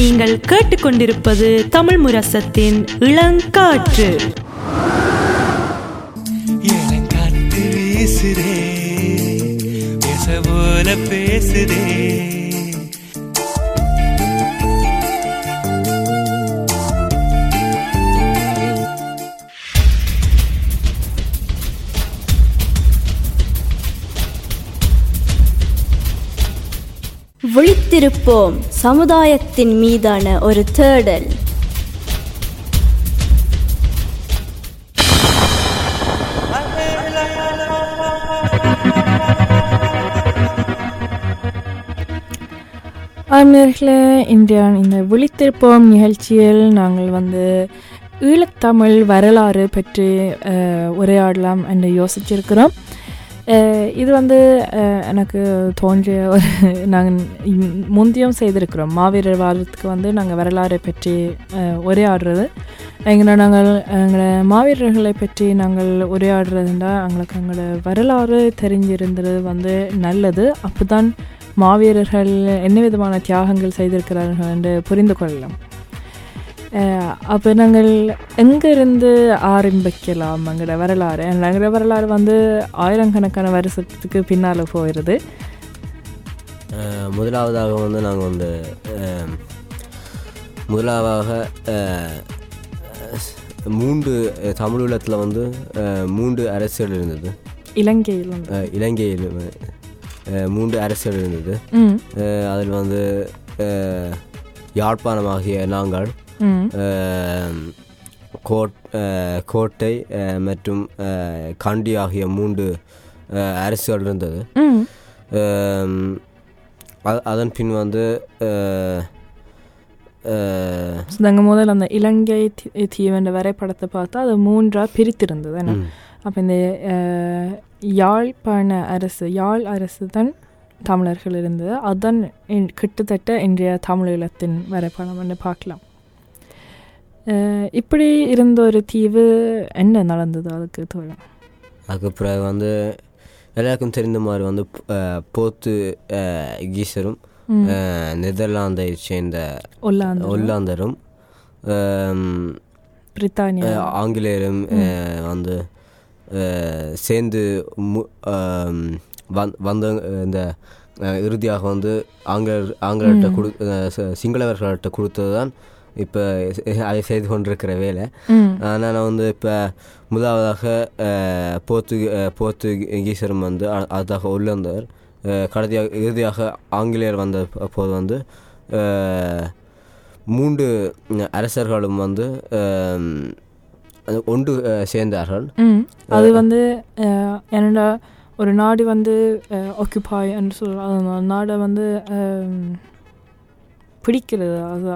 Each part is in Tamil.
நீங்கள் கேட்டுக்கொண்டிருப்பது தமிழ் முரசத்தின் இளங்காற்று. இளங்காத்து வீசுதே பேச போல பேசுதே. விழித்திருப்போம் சமுதாயத்தின் மீதான ஒரு தேடல். ஆர்மியர்களே இந்தியா இந்த விழித்திருப்போம் நிகழ்ச்சியில் நாங்கள் வந்து ஈழத்தமிழ் வரலாறு பற்றி உரையாடலாம் என்று யோசிச்சிருக்கிறோம். இது வந்து எனக்கு தோன்றிய ஒரு நாங்கள் முந்தியம் செய்திருக்கிறோம் மாவீரர் வாரத்துக்கு வந்து நாங்கள் வரலாறை பற்றி உரையாடுறது எங்களை நாங்கள் எங்களை மாவீரர்களை பற்றி நாங்கள் உரையாடுறதுண்டா எங்களுக்கு எங்களோட வரலாறு தெரிஞ்சிருந்தது வந்து நல்லது அப்போதான் மாவீரர்கள் என்ன விதமான தியாகங்கள் செய்திருக்கிறார்கள் என்று புரிந்து கொள்ளலாம் அப்போ நாங்கள் எங்கேருந்து ஆரம்பிக்கலாம் எங்களோட வரலாறு எங்களோட வரலாறு வந்து ஆயிரக்கணக்கான வருஷத்துக்கு பின்னால் போயிடுது முதலாவதாக வந்து நாங்கள் வந்து முதலாவதாக அஹ், மூன்று தமிழீழத்தில் வந்து மூன்று அரசியல் இருந்தது இலங்கையில் இலங்கையில் மூன்று அரசியல் இருந்தது அதில் வந்து யாழ்ப்பாணமாகிய நாங்கள் கோட்டை மற்றும் கண்டி ஆகிய மூன்று அரசுகள் இருந்தது அதன் பின் வந்து நாங்கள் முதல்ல அந்த இலங்கை தி- தீவின் வரைபடத்தை பார்த்தா அது மூன்றாக பிரித்திருந்தது என்ன அப்போ இந்த யாழ்ப்பாண அரசு யாழ் அரசு தான் தமிழர்கள் இருந்தது அதுதான் இன்- கிட்டத்தட்ட இன்றைய தமிழீழத்தின் வரைபடம் என்று பார்க்கலாம் இப்படி இருந்த ஒரு தீவு என்ன நடந்தது அதுக்கு தோழம் அதுக்கு பிறகு வந்து எல்லாருக்கும் தெரிந்த மாதிரி வந்து போத்து கீசரும் நெதர்லாந்தை சேர்ந்த ஒல்லாந்து ஒல்லாந்தரும் பிரித்தானியா ஆங்கிலேயரும் வந்து சேர்ந்து வந்த இந்த இறுதியாக வந்து ஆங்கிலர் ஆங்கிலர்கிட்ட கொடு சிங்களவர்கள்ட்ட கொடுத்தது தான் இப்போ அதை செய்து கொண்டிருக்கிற வேலை. நான் வந்து இப்போ முதலாவதாக அஹ், போர்த்து அஹ், போர்த்துகீசரும் வந்து அ- அடுத்தாக உள்ளந்தர் கடைசியாக இறுதியாக ஆங்கிலேயர் வந்த போது வந்து மூன்று அரசர்களும் வந்து ஒன்று சேர்ந்தார்கள். அது வந்து என்னடா ஒரு நாடு வந்து ஆக்குபாய் என்று அந்த நாடை வந்து பிடிக்கிறது. அது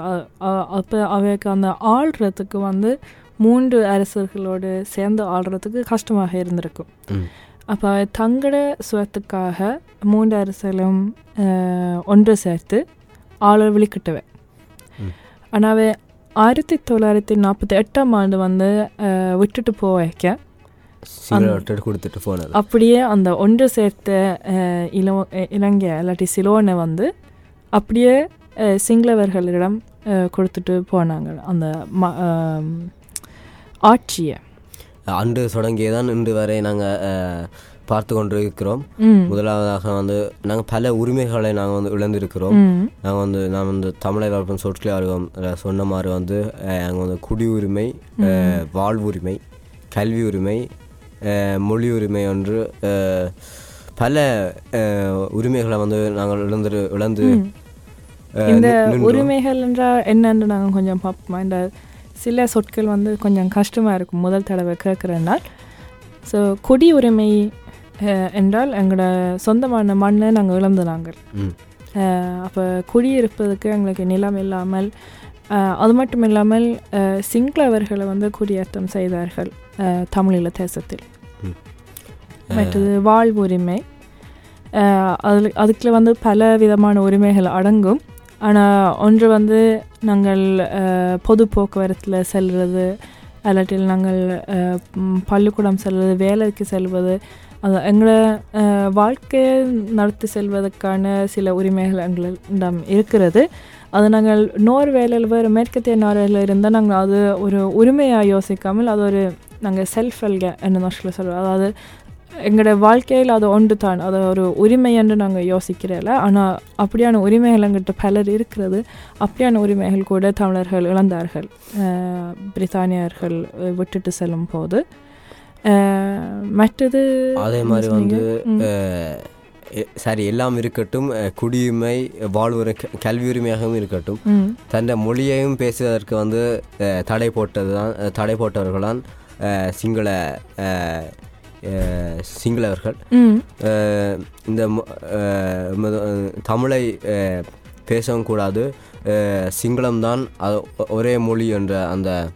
அப்போ அவைக்கு அந்த ஆள்றதுக்கு வந்து மூன்று அரசர்களோடு சேர்ந்து ஆள்றதுக்கு கஷ்டமாக இருந்திருக்கும். அப்போ தங்களோட சுயத்துக்காக மூன்று அரசர்களும் ஒன்று சேர்த்து ஆளை விழிக்கிட்டவை. ஆனால் அவை ஆயிரத்தி தொள்ளாயிரத்தி நாற்பத்தி எட்டாம் ஆண்டு வந்து விட்டுட்டு போக வைக்க கொடுத்துட்டு போனது. அப்படியே அந்த ஒன்று சேர்த்த அஹ், இலங்கை இல்லாட்டி சிலோனை வந்து அப்படியே சிங்களவர்களிடம் கொடுத்துட்டு போனாங்க. அந்த ம ஆட்சியை. அன்று தொடங்கியதான் இன்று வரை நாங்கள் பார்த்து கொண்டு இருக்கிறோம் ம். முதலாவதாக வந்து நாங்கள் பல உரிமைகளை நாங்கள் வந்து இழந்திருக்கிறோம். நாங்கள் வந்து நான் வந்து தமிழை வளர்ப்பும் சொற்களை அதில் சொன்ன மாதிரி வந்து அங்கே வந்து குடி உரிமை அஹ், வாழ்வுரிமை கல்வி உரிமை மொழி உரிமை அஹ், பல உரிமைகளை வந்து நாங்கள் இழந்து இழந்து இந்த. உரிமைகள் என்றால் என்னன்னு நாங்கள் கொஞ்சம் பார்ப்போம்? இந்த சில சொற்கள் வந்து கொஞ்சம் கஷ்டமாக இருக்கும். முதல் தடவை கேட்குறனால் ஸோ குடி உரிமை என்றால் எங்களோட சொந்தமான மண்ணை நாங்கள் இழந்து நாங்கள். அப்போ குடியிருப்பதுக்கு எங்களுக்கு நிலம் இல்லாமல் அது மட்டும் இல்லாமல் சிங்களவர்களை வந்து குடியேற்றம் செய்தார்கள் தமிழீழ தேசத்தில். மற்றது வாழ்வுரிமை அஹ், அதில் அதுக்குள்ள வந்து பல விதமான உரிமைகள் அடங்கும். ஆனால் ஒன்று வந்து நாங்கள் பொது போக்குவரத்தில் செல்வது அல்லாட்டில் நாங்கள் பள்ளிக்கூடம் செல்வது வேலைக்கு செல்வது அது எங்களை வாழ்க்கையை நடத்தி செல்வதற்கான சில உரிமைகள் எங்களிடம் இருக்கிறது. அது நாங்கள் நோர்வேலில் வேறு மேற்கத்திய நாடுகளில் இருந்தால் நாங்கள் அது ஒரு உரிமையாக யோசிக்காமல் அது ஒரு நாங்கள் செல்ஃப் வெல்க என்ன நாட்டில் சொல்கிறோம் அதாவது எங்களோட வாழ்க்கையில் அது ஒன்று தான். அது ஒரு உரிமை என்று நாங்கள் யோசிக்கிறதில்ல ஆனால் அப்படியான உரிமைகள் எங்கிட்ட பலர் இருக்கிறது. அப்படியான உரிமைகள் கூட தமிழர்கள் இழந்தார்கள். பிரித்தானியர்கள் விட்டுட்டு செல்லும் போது மற்றது அதே மாதிரி வந்து சரி எல்லாம் இருக்கட்டும். குடியுரிமை வாழ்வுரை கல்வி உரிமையாகவும் இருக்கட்டும். தன்னை மொழியையும் பேசுவதற்கு வந்து தடை போட்டது தான் தடை போட்டவர்களான் சிங்கள சிங்களவர்கள் இந்த தமிழை பேசவும் கூடாது. சிங்களம்தான் அது ஒ- ஒரே மொழி என்ற அந்த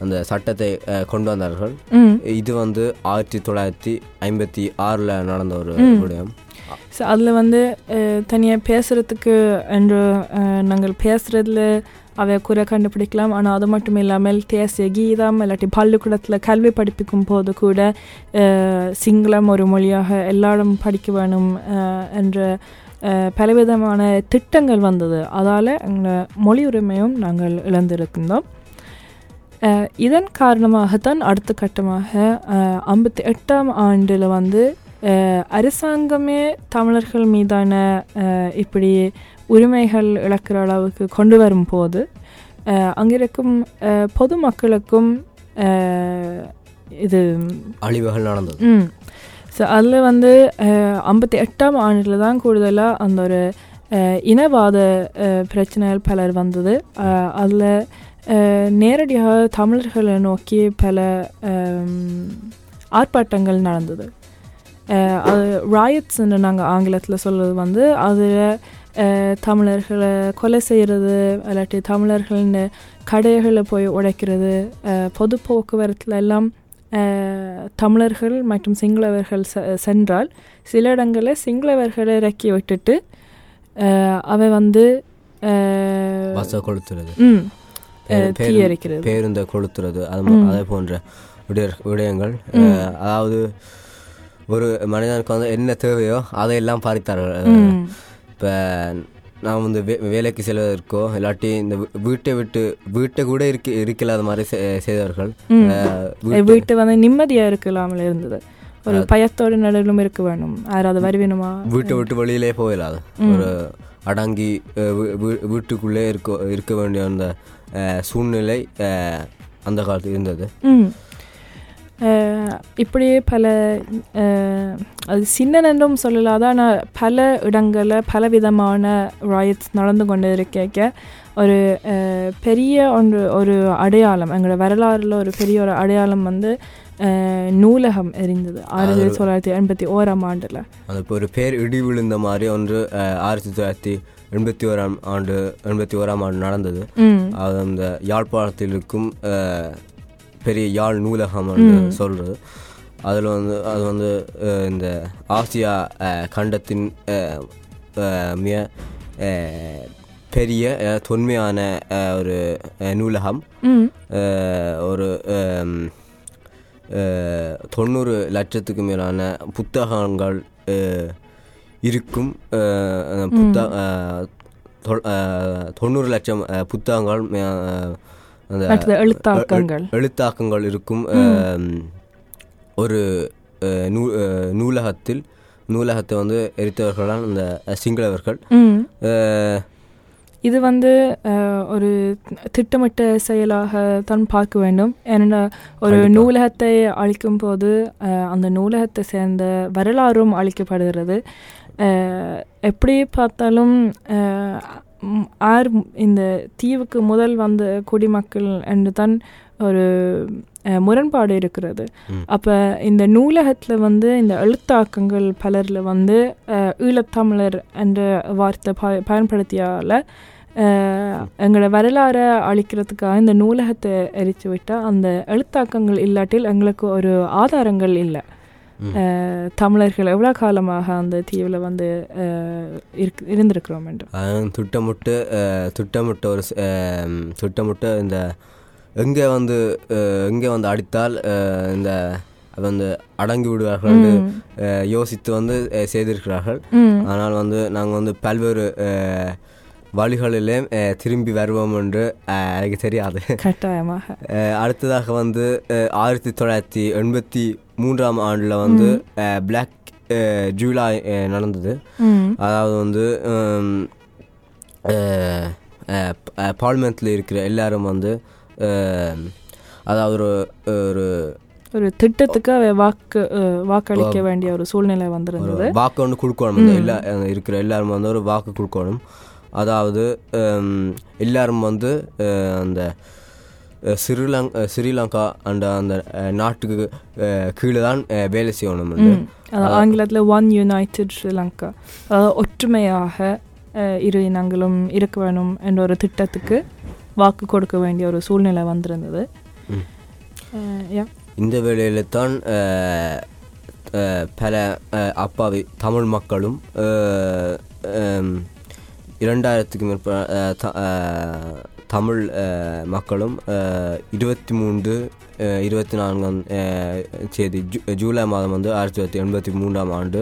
அந்த சட்டத்தை கொண்டு வந்தார்கள். இது வந்து ஆயிரத்தி தொள்ளாயிரத்தி ஐம்பத்தி ஆறில் நடந்த ஒரு விடயம். ஸோ அதில் வந்து தனியாக பேசுகிறதுக்கு என்று நாங்கள் பேசுகிறதுல அவை குறை கண்டுபிடிக்கலாம். ஆனால் அது மட்டும் இல்லாமல் தேசிய கீதம் இல்லாட்டி பள்ளிக்கூடத்தில் கல்வி படிப்பிக்கும் போது கூட சிங்களம் ஒரு மொழியாக எல்லாரும் படிக்க வேணும் என்ற பலவிதமான திட்டங்கள் வந்தது. அதால் எங்களை மொழி உரிமையும் நாங்கள் இழந்திருக்கின்றோம். இதன் காரணமாகத்தான் அடுத்த கட்டமாக ஐம்பத்தி எட்டாம் ஆண்டில் வந்து அரசாங்கமே தமிழர்கள் மீதான இப்படி உரிமைகள் இழக்கிற அளவுக்கு கொண்டு வரும்போது அஹ், அங்கிருக்கும் பொதுமக்களுக்கும் இது அழிவுகள் நடந்தது. ம். ஸோ அதில் வந்து ஐம்பத்தி எட்டாம் ஆண்டில் தான் கூடுதலாக அந்த ஒரு இனவாத பிரச்சனைகள் பலர் வந்தது. அதில் நேரடியாக தமிழர்களை நோக்கி பல ஆர்ப்பாட்டங்கள் நடந்தது. அது ராயட்ஸ்ன்னு நாங்கள் ஆங்கிலத்தில் சொல்கிறது வந்து அதில் தமிழர்களை கொலை செய்கிறது இல்லாட்டி தமிழர்கள்னு கடைகளை போய் உடைக்கிறது பொது போக்குவரத்தில் எல்லாம் தமிழர்கள் மற்றும் சிங்களவர்கள் சென்றால் சில இடங்களில் சிங்களவர்களை இறக்கி விட்டுட்டு அவை வந்து கொளுத்துறது ம் தீயரிக்கிறது பேருந்தை கொளுத்துறது அது அதே போன்ற விடய விடயங்கள் அதாவது ஒரு மனிதனுக்கு வந்து என்ன தேவையோ அதையெல்லாம் பாரித்தார்கள் ம் இப்போ நான் வந்து வே வேலைக்கு செல்வதற்கோ இல்லாட்டி இந்த வீட்டை விட்டு வீட்டை கூட இருக்க இருக்கலாத மாதிரி செய்தவர்கள் வீட்டு வந்து நிம்மதியாக இருக்கலாமல் இருந்தது. ஒரு பயத்தோட நடுவிலும் இருக்க வேணும் யாராவது வருவினுமா? வீட்டை விட்டு வெளியிலே போயிடாது ஒரு அடங்கி வீட்டுக்குள்ளே இருக்க இருக்க வேண்டிய அந்த சூழ்நிலை அந்த காலத்தில் இருந்தது. இப்படியே பல அது சின்னனென்றும் சொல்லலாத ஆனால் பல இடங்களில் பல விதமான ராயட்ஸ் நடந்து கொண்டு இருக்க ஒரு பெரிய ஒன்று ஒரு அடையாளம் எங்களோட வரலாறுல ஒரு பெரிய ஒரு அடையாளம் வந்து நூலகம் எரிந்தது ஆயிரத்தி தொள்ளாயிரத்தி எண்பத்தி ஓராம் ஆண்டில். அது இப்போ ஒரு பேர் இடி விழுந்த மாதிரி ஒன்று ஆயிரத்தி தொள்ளாயிரத்தி எண்பத்தி ஓராம் ஆண்டு எண்பத்தி ஓராம் ஆண்டு நடந்தது. அது அந்த யாழ்ப்பாணத்தில் இருக்கும் பெரிய யாழ் நூலகம் என்று சொல்கிறது அதில் வந்து அது வந்து இந்த ஆசியா கண்டத்தின் மிக பெரிய தொன்மையான ஒரு நூலகம். ஒரு தொண்ணூறு லட்சத்துக்கு மேலான புத்தகங்கள் இருக்கும். புத்த தொண்ணூறு லட்சம் புத்தகங்கள் அந்த எழுத்தாக்கங்கள். எழுத்தாக்கங்கள் இருக்கும் ஒரு நூ நூலகத்தில் நூலகத்தை வந்து எரித்தவர்களால் இந்த சிங்களவர்கள். இது வந்து ஒரு திட்டமிட்ட செயலாக தான் பார்க்க வேண்டும். ஏன்னா ஒரு நூலகத்தை அழிக்கும் போது அந்த நூலகத்தை சேர்ந்த வரலாறும் அழிக்கப்படுகிறது. எப்படி பார்த்தாலும் ஆர் இந்த தீவுக்கு முதல் வந்த குடிமக்கள் என்று தான் ஒரு முரண்பாடு இருக்கிறது. அப்போ இந்த நூலகத்தில் வந்து இந்த எழுத்தாக்கங்கள் பலரில் வந்து ஈழத்தமிழர் என்ற வார்த்தை ப பயன்படுத்தியால் எங்களோட வரலாறை அழிக்கிறதுக்காக இந்த நூலகத்தை எரித்து விட்டால் அந்த எழுத்தாக்கங்கள் இல்லாட்டில் எங்களுக்கு ஒரு ஆதாரங்கள் இல்லை. தமிழர்கள் எவ்வளோ காலமாக அந்த தீவில் வந்து அஹ், இருக்கு இருந்திருக்கிறோம் என்று? திட்டமிட்டு திட்டமிட்ட ஒரு திட்டமிட்டு இந்த எங்கே வந்து எங்கே வந்து அடித்தால் இந்த வந்து அடங்கி விடுவார்கள் யோசித்து வந்து செய்திருக்கிறார்கள். ஆனால் வந்து நாங்கள் வந்து பல்வேறு வழிகளிலே அஹ், திரும்பி வருவோம் என்று எனக்கு தெரியாது. கட்டாயமாக. அடுத்ததாக வந்து ஆயிரத்தி தொள்ளாயிரத்தி எண்பத்தி மூன்றாம் ஆண்டில் வந்து பிளாக் ஜூலை நடந்தது அதாவது வந்து பார்லிமெண்ட்டில் இருக்கிற எல்லாரும் வந்து அதாவது ஒரு ஒரு ஒரு திட்டத்துக்கு வாக்கு வாக்களிக்க வேண்டிய ஒரு சூழ்நிலை வந்திருந்தது வாக்கு ஒன்று கொடுக்கணும் எல்லா இருக்கிற எல்லாரும் வந்து ஒரு வாக்கு கொடுக்கணும் அதாவது எல்லாரும் வந்து அந்த ஸ்ரீலங் ஸ்ரீலங்கா அந்த அந்த நாட்டுக்கு கீழே தான் வேலை செய்யணும் ஆங்கிலத்தில் ஒன் யுனைடெட் ஸ்ரீலங்கா ஒற்றுமையாக இரு இனங்களும் இருக்க வேணும் என்ற ஒரு திட்டத்துக்கு வாக்கு கொடுக்க வேண்டிய ஒரு சூழ்நிலை வந்திருந்தது. இந்த வேளையில் தான் பல அப்பாவி தமிழ் மக்களும் அஹ், ஹம், இரண்டாயிரத்துக்கு மேற்ப தமிழ் மக்களும் இருபத்தி மூன்று இருபத்தி நான்காம் தேதி ஜூ ஜூலை மாதம் வந்து ஆயிரத்தி தொள்ளாயிரத்தி எண்பத்தி மூன்றாம் ஆண்டு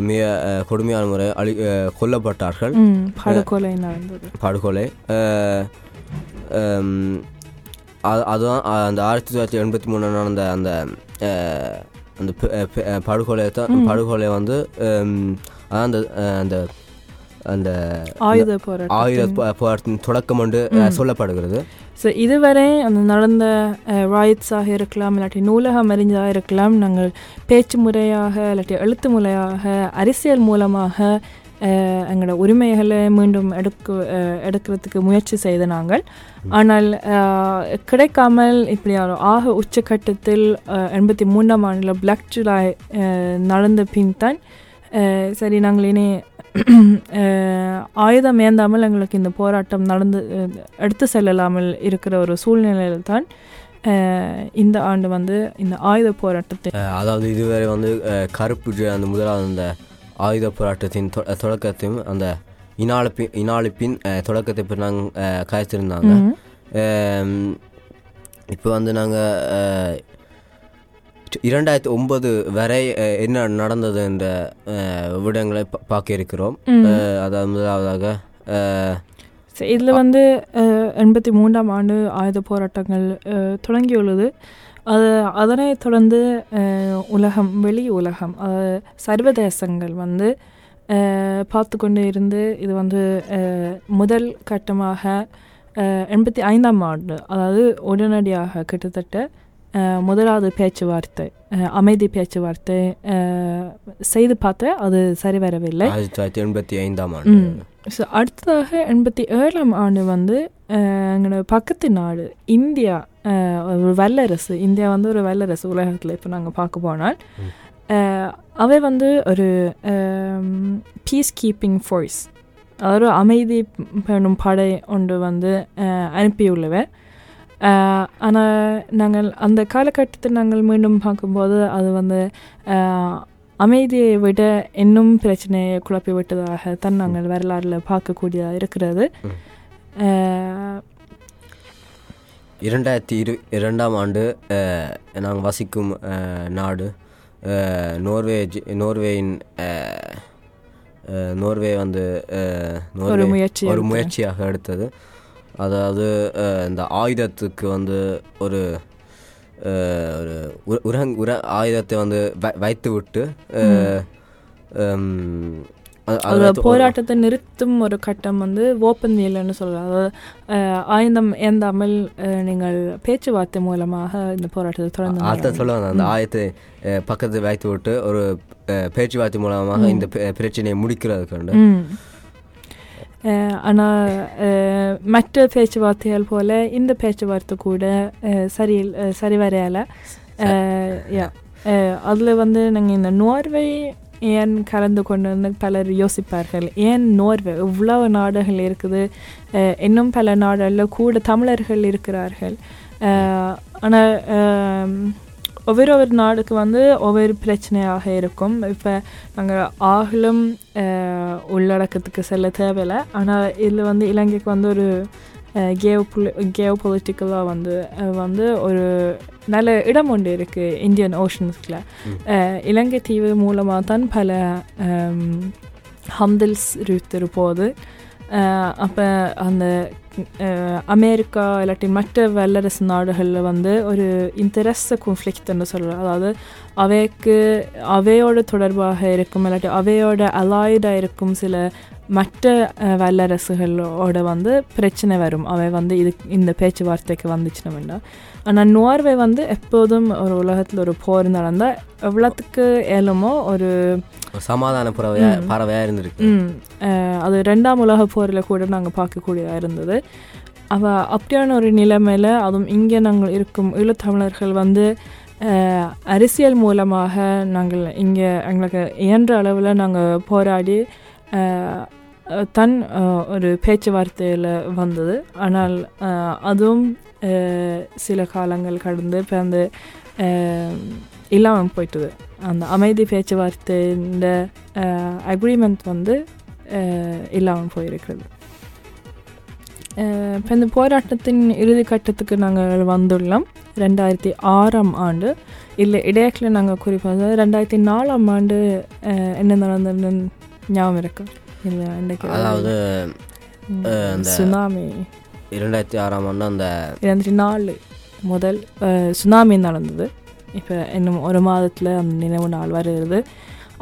மிக கொடுமையான முறை அழி கொல்லப்பட்டார்கள். படுகொலை படுகொலை. அது- அதுதான் அந்த ஆயிரத்தி தொள்ளாயிரத்தி எண்பத்தி மூணு நடந்த அந்த அந்த படுகொலை தான் படுகொலை வந்து அந்த அந்த அந்த ஆயுத போராட்டம் ஆயுத போராட்டத்தின் தொடக்கம் என்று சொல்லப்படுகிறது. ஸோ இதுவரை அந்த நடந்த ராய்ட்ஸாக இருக்கலாம் இல்லாட்டி நூலகம் அறிஞ்சதாக இருக்கலாம் நாங்கள் பேச்சு முறையாக இல்லாட்டி எழுத்து முறையாக அரசியல் மூலமாக எங்களோட உரிமைகளை மீண்டும் எடுக்க எடுக்கிறதுக்கு முயற்சி செய்த நாங்கள். ஆனால் கிடைக்காமல் இப்படி ஆக உச்சக்கட்டத்தில் எண்பத்தி மூன்றாம் ஆண்டில் பிளாக் ஜூலை நடந்த பின் தான் சரி நாங்கள் இனி ஆயுதம் ஏந்தாமல் எங்களுக்கு இந்த போராட்டம் நடந்து எடுத்து செல்லலாமல் இருக்கிற ஒரு சூழ்நிலையில் தான் இந்த ஆண்டு வந்து இந்த ஆயுத போராட்டத்தை அதாவது இதுவரை வந்து கருப்பு அந்த முதலாவது அந்த ஆயுத போராட்டத்தின் தொடக்கத்தையும் அந்த இனாளிப்பின் இனாளிப்பின் தொடக்கத்தை இப்போ நாங்கள் காய்ச்சிருந்தாங்க. இப்போ வந்து நாங்கள் இரண்டாயிரத்தி ஒன்பது வரை என்ன நடந்தது என்ற பா- பார்க்க இருக்கிறோம் அதாவது முதலாவதாக இதில் வந்து எண்பத்தி மூன்றாம் ஆண்டு ஆயுத போராட்டங்கள் தொடங்கியுள்ளது. அது அதனை தொடர்ந்து உலகம் வெளி உலகம் சர்வதேசங்கள் வந்து பார்த்து கொண்டு இருந்து இது வந்து முதல் கட்டமாக எண்பத்தி ஐந்தாம் ஆண்டு அதாவது உடனடியாக கிட்டத்தட்ட முதலாவது பேச்சுவார்த்தை அமைதி பேச்சுவார்த்தை செய்து பார்த்து அது சரி வரவில்லை. ஆயிரத்தி தொள்ளாயிரத்தி எண்பத்தி ஐந்தாம் ஆண்டு. ஸோ அடுத்ததாக எண்பத்தி ஏழாம் ஆண்டு வந்து எங்களோட பக்கத்து நாடு இந்தியா ஒரு வல்லரசு இந்தியா வந்து ஒரு வல்லரசு உலகத்தில் இப்போ நாங்கள் பார்க்க போனால் அவை வந்து ஒரு பீஸ் கீப்பிங் ஃபோர்ஸ் அதாவது அமைதி பெறும் படை ஒன்று வந்து அஹ், அனுப்பியுள்ளவை. ஆனால் நாங்கள் அந்த காலகட்டத்தில் நாங்கள் மீண்டும் பார்க்கும்போது அது வந்து அமைதியை விட இன்னும் பிரச்சனையை குழப்பி விட்டதாக தான் நாங்கள் வரலாறுல பார்க்கக்கூடியதாக இருக்கிறது இரண்டாயிரத்தி இரு இரண்டாம் ஆண்டு நாங்கள் வசிக்கும் நாடு நோர்வே நோர்வேயின் நோர்வே வந்து ஒரு நோர்வே முயற்சி ஒரு எடுத்தது. முயற்சியாக எடுத்தது அதாவது இந்த ஆயுதத்துக்கு வந்து ஒரு ஒரு உர- உரங் உர ஆயுதத்தை வந்து வைத்து விட்டு அது- அது அது போராட்டத்தை நிறுத்தும் ஒரு கட்டம் வந்து ஓப்பன் வீல்னு சொல்கிறாங்க அதாவது ஆயுதம் ஏந்தாமல் நீங்கள் பேச்சுவார்த்தை மூலமாக இந்த போராட்டத்தை தொடர்ந்து நடத்துங்க. சொல்லுவாங்க. அந்த ஆயத்தை பக்கத்தில் வைத்து விட்டு ஒரு பேச்சுவார்த்தை மூலமாக இந்த பிரச்சனையை முடிக்கிறதுக்கு ஆனால் மற்ற பேச்சுவார்த்தைகள் போல இந்த பேச்சுவார்த்தை கூட சரி சரி வரையலை யா அதில் வந்து நாங்கள் இந்த நோர்வே ஏன் கலந்து கொண்டு வந்து பலர் யோசிப்பார்கள் ஏன் நோர்வே இவ்வளவு நாடுகள் இருக்குது இன்னும் பல நாடுகளில் கூட தமிழர்கள் இருக்கிறார்கள் ஆனால் ஒவ்வொரு ஒரு நாடுக்கு வந்து ஒவ்வொரு பிரச்சனையாக இருக்கும். இப்போ நாங்கள் ஆகலும் உள்ளடக்கத்துக்கு செல்ல தேவையில்லை. ஆனால் இதில் வந்து இலங்கைக்கு வந்து ஒரு கேவ் கேவ் பொலிட்டிக்கலாக வந்து வந்து ஒரு நல்ல இடம் ஒன்று இருக்குது இந்தியன் ஓஷன்ஸில் இலங்கை தீவு மூலமாக தான் பல ஹம்தில்ஸ் போகுது அப்போ அந்த அமெரிக்கா இல்லாட்டி மற்ற வல்லரசு நாடுகளில் வந்து ஒரு இன்ட்ரெஸ்ட் கொன்ஃப்ளிக்ட்னு சொல்லலாம் அதாவது அவைக்கு அவையோட தொடர்பாக இருக்கும் இல்லாட்டி அவையோட அலாய்டாக இருக்கும் சில மற்ற வல்லரசுகளோட வந்து பிரச்சனை வரும் அவை வந்து இது இந்த பேச்சுவார்த்தைக்கு வந்துச்சுன்னா வேண்டாம் ஆனால் நோர்வே வந்து எப்போதும் ஒரு உலகத்தில் ஒரு போர் நடந்தால் எவ்வளோத்துக்கு ஏழுமோ ஒரு சமாதான பறவையா பறவையா இருந்திருக்கு அது ரெண்டாம் உலக போரில் கூட நாங்கள் பார்க்கக்கூடியதாக இருந்தது அவ அப்படியான ஒரு நிலைமையில் அதுவும் இங்கே நாங்கள் இருக்கும் ஈழத்தமிழர்கள் வந்து அரசியல் மூலமாக நாங்கள் இங்கே எங்களுக்கு இயன்ற அளவில் நாங்கள் போராடி தன் ஒரு பேச்சுவார்த்தையில் வந்தது. ஆனால் அதுவும் சில காலங்கள் கடந்து இப்போ அந்த இல்லாமல் போயிட்டுது. அந்த அமைதி பேச்சுவார்த்தையின் அக்ரிமெண்ட் வந்து இல்லாமல் போயிருக்கிறது. இப்போ இந்த போராட்டத்தின் இறுதி கட்டத்துக்கு நாங்கள் வந்துள்ளோம். ரெண்டாயிரத்தி ஆறாம் ஆண்டு. இல்லை இடையக்கில் நாங்கள் குறிப்பாக ரெண்டாயிரத்தி நாலாம் ஆண்டு என்ன நடந்ததுன்னு ஞாபகம் இருக்கு? இல்லை இன்றைக்கு அதாவது சுனாமி. இரண்டாயிரத்தி ஆறாம் ஆண்டு அந்த இரண்டாயிரத்தி நாலு முதல் சுனாமி நடந்தது. இப்போ இன்னும் ஒரு மாதத்தில் அந்த நினைவு நாள் வருகிறது.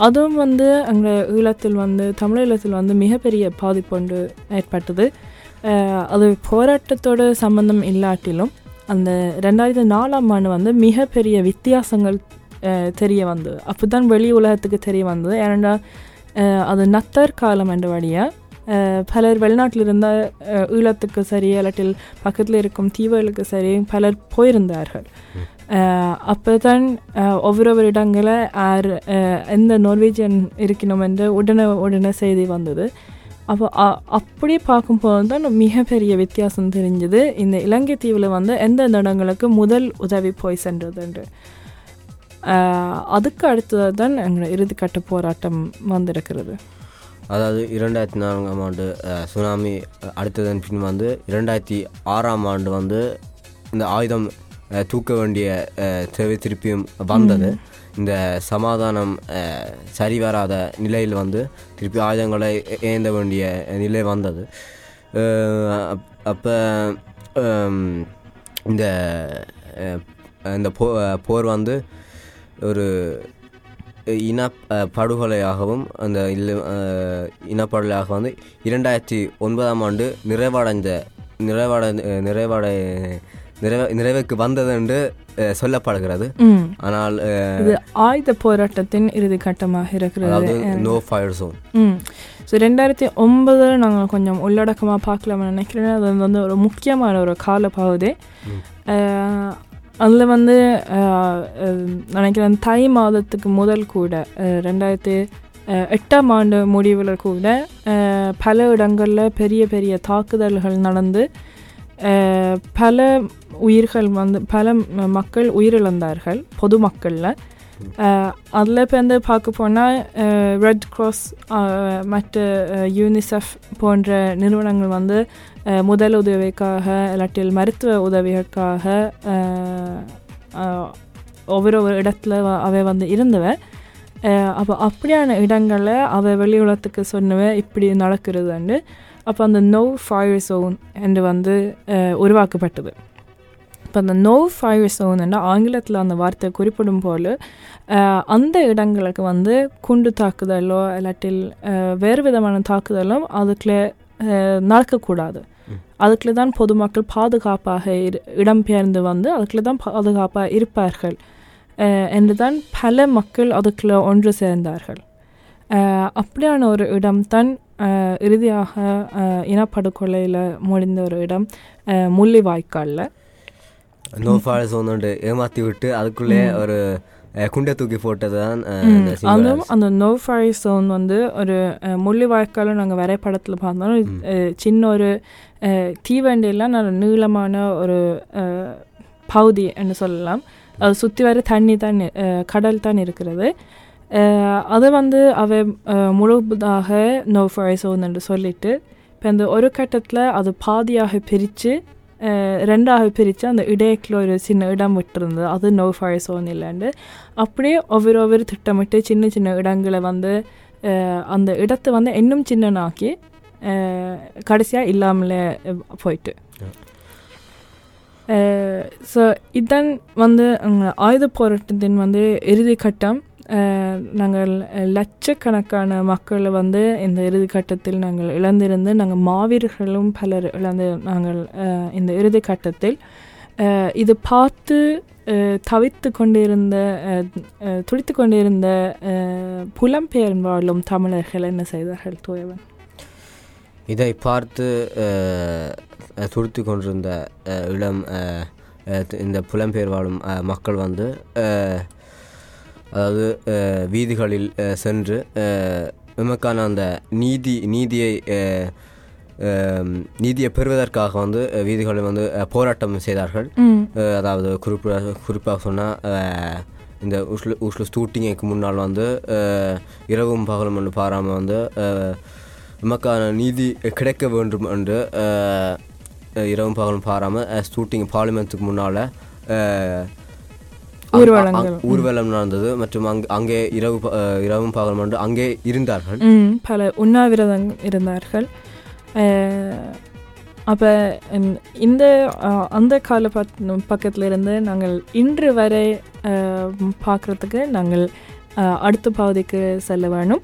அதுவும் வந்து அங்கே ஈழத்தில் வந்து தமிழீழத்தில் வந்து மிகப்பெரிய பாதிப்பு ஒன்று ஏற்பட்டது. அது போராட்டத்தோட சம்பந்தம் இல்லாட்டிலும் அந்த ரெண்டாயிரத்தி நாலாம் ஆண்டு வந்து மிகப்பெரிய வித்தியாசங்கள் தெரிய வந்தது. அப்போ தான் வெளி உலகத்துக்கு தெரிய வந்தது. ஏனென்றால் அது நத்தர் காலம் என்ற வழியாக பலர் வெளிநாட்டில் இருந்த ஈழத்துக்கு சரி இல்லாட்டில் பக்கத்தில் இருக்கும் தீவுகளுக்கு சரி பலர் போயிருந்தார்கள். அப்போ தான் ஒவ்வொரு இடங்களில் ஆர் எந்த நார்வேஜியன் இருக்கணும் என்று உடனே உடனே செய்தி வந்தது. அப்போ அ- அப்படி பார்க்கும்போது தான் மிகப்பெரிய வித்தியாசம் தெரிஞ்சது. இந்த இலங்கை தீவில் வந்து எந்தெந்த இடங்களுக்கு முதல் உதவி போய் சென்றதுன்று அதுக்கு அடுத்தது தான் எங்களோட இறுதிக்கட்ட போராட்டம் வந்திருக்கிறது. அதாவது இரண்டாயிரத்தி நான்காம் ஆண்டு சுனாமி அடுத்ததன் பின் வந்து இரண்டாயிரத்தி ஆறாம் ஆண்டு வந்து இந்த ஆயுதம் தூக்க வேண்டிய தேவை திருப்பியும் வந்தது. இந்த சமாதானம் சரிவராத சரி வராத நிலையில் வந்து திருப்பி ஆயுதங்களை ஏந்த வேண்டிய நிலை வந்தது. அப்போ இந்த இந்த போ போர் வந்து ஒரு இன படுகொலையாகவும் அந்த இனப்படுகொலையாக வந்து இரண்டாயிரத்தி ஒன்பதாம் ஆண்டு நிறைவடைந்த நிறைவடை நிறைவடை நிறைவே நிறைவுக்கு வந்தது என்று சொல்லப்படுகிறது. ஆனால் இது ஆயுத போராட்டத்தின் இறுதி கட்டமாக இருக்கிறது. நோ ஃபயர் ஜோன் ஸோ ரெண்டாயிரத்தி ஒன்பதில் நாங்கள் கொஞ்சம் உள்ளடக்கமாக பார்க்கலாம்னு நினைக்கிறேன். அது வந்து ஒரு முக்கியமான ஒரு காலப்பகுதி. அதில் வந்து நினைக்கிறேன் தை மாதத்துக்கு முதல் கூட ரெண்டாயிரத்தி எட்டாம் ஆண்டு முடிவில் கூட பல இடங்களில் பெரிய பெரிய தாக்குதல்கள் நடந்து பல உயிர்கள் வந்து பல மக்கள் உயிரிழந்தார்கள் பொதுமக்களில் அதில் இப்போ வந்து பார்க்க போனால் ரெட் க்ராஸ் மற்ற யூனிசெஃப் போன்ற நிறுவனங்கள் வந்து முதல் உதவிக்காக இல்லாட்டில் மருத்துவ உதவிகளுக்காக ஒவ்வொரு ஒரு இடத்துல அவை வந்து இருந்தவ. அப்போ அப்படியான இடங்களில் அவை வெளி உலகத்துக்கு சொன்னவ இப்படி நடக்கிறதுண்டு. அப்போ அந்த நோ ஃபயர் zone என்று வந்து உருவாக்கப்பட்டது இப்போ அந்த நோ ஃபயர் zone என்ற ஆங்கிலத்தில் அந்த வார்த்தை குறிப்பிடும் போல் அந்த இடங்களுக்கு வந்து குண்டு தாக்குதலோ இல்லாட்டில் வேறு விதமான தாக்குதலும் அதுக்குள்ள நடக்கக்கூடாது அதுக்குள்ள தான் பொதுமக்கள் பாதுகாப்பாக இரு இடம்பெயர்ந்து வந்து அதுக்குள்ள தான் பாதுகாப்பாக இருப்பார்கள் என்று தான் பல மக்கள் அதுக்குள்ள ஒன்று சேர்ந்தார்கள் அப்படியான ஒரு இடம் தான் இறுதியாக இனப்படுகொலையில் முடிந்த ஒரு இடம் முள்ளிவாய்க்காலில். நோ ஃபயர் ஜோன் என்று ஏமாற்றி விட்டு அதுக்குள்ளே ஒரு குண்டை தூக்கி போட்டது தான் அதுவும் அந்த நோ ஃபயர் zone வந்து ஒரு அஹ், முள்ளிவாய்க்கால நாங்கள் வரைபடத்தில் பார்த்தோம் சின்ன ஒரு அஹ், தீவண்டியில் நல்ல நீளமான ஒரு பகுதி என்று சொல்லலாம். அது சுற்றி வர தண்ணி தான் கடல் தான் இருக்கிறது. அதை வந்து அவ அஹ், முழுவதாக நோ zone என்று சொல்லிட்டு இப்போ இந்த ஒரு கட்டத்தில் அது பாதியாக பிரித்து ரெண்டாக பிரித்து அந்த இடையக்கில் ஒரு சின்ன இடம் விட்டுருந்தது அது நோ ஃபயர் சோன் இல்லைண்டு அப்படியே ஒவ்வொரு ஒவ்வொரு திட்டமிட்டு சின்ன சின்ன இடங்களை வந்து அந்த இடத்தை வந்து இன்னும் சின்னனாக்கி கடைசியாக இல்லாமலே போயிட்டு ஸோ இதான் வந்து ஆயுத போராட்டத்தின் வந்து இறுதி கட்டம் நாங்கள் லட்சக்கணக்கான மக்களை வந்து இந்த இறுதி கட்டத்தில் நாங்கள் இழந்திருந்து நாங்கள் மாவீரர்களும் பலர் இழந்து நாங்கள் இந்த இறுதி கட்டத்தில் இது பார்த்து தவித்து கொண்டிருந்த துடித்து கொண்டிருந்த புலம்பெயர் வாழும் தமிழர்கள் என்ன செய்தார்கள் தோயவன்? இதை பார்த்து துடித்து கொண்டிருந்த இளம் இந்த புலம்பெயர் வாழும் மக்கள் வந்து அதாவது வீதிகளில் சென்று அஹ், நமக்கான அந்த நீதி நீதியை நீதியை பெறுவதற்காக வந்து வீதிகளில் வந்து போராட்டம் செய்தார்கள் அதாவது குறிப்பாக குறிப்பாக சொன்னால் இந்த உஷ்லு உஷ்லு ஸ்டூட்டிங்க்கு முன்னால் வந்து இரவும் பகலும் என்று பாராமல் வந்து அஹ், நமக்கான நீதி கிடைக்க வேண்டும் என்று இரவும் பகலும் பாராமல் ஸ்டூட்டிங் பார்லிமெண்ட்டுக்கு முன்னால். ஊர்வலம் நடந்தது. மற்றும் அங்கே இரவு இரவும் பகலும் என்று அங்கே இருந்தார்கள். பல உண்ணாவிரதம் இருந்தார்கள். அப்போ இந்த அந்த கால பக்கத்துல இருந்து நாங்கள் இன்று வரை பார்க்குறதுக்கு நாங்கள் அடுத்த பகுதிக்கு செல்ல வேணும்.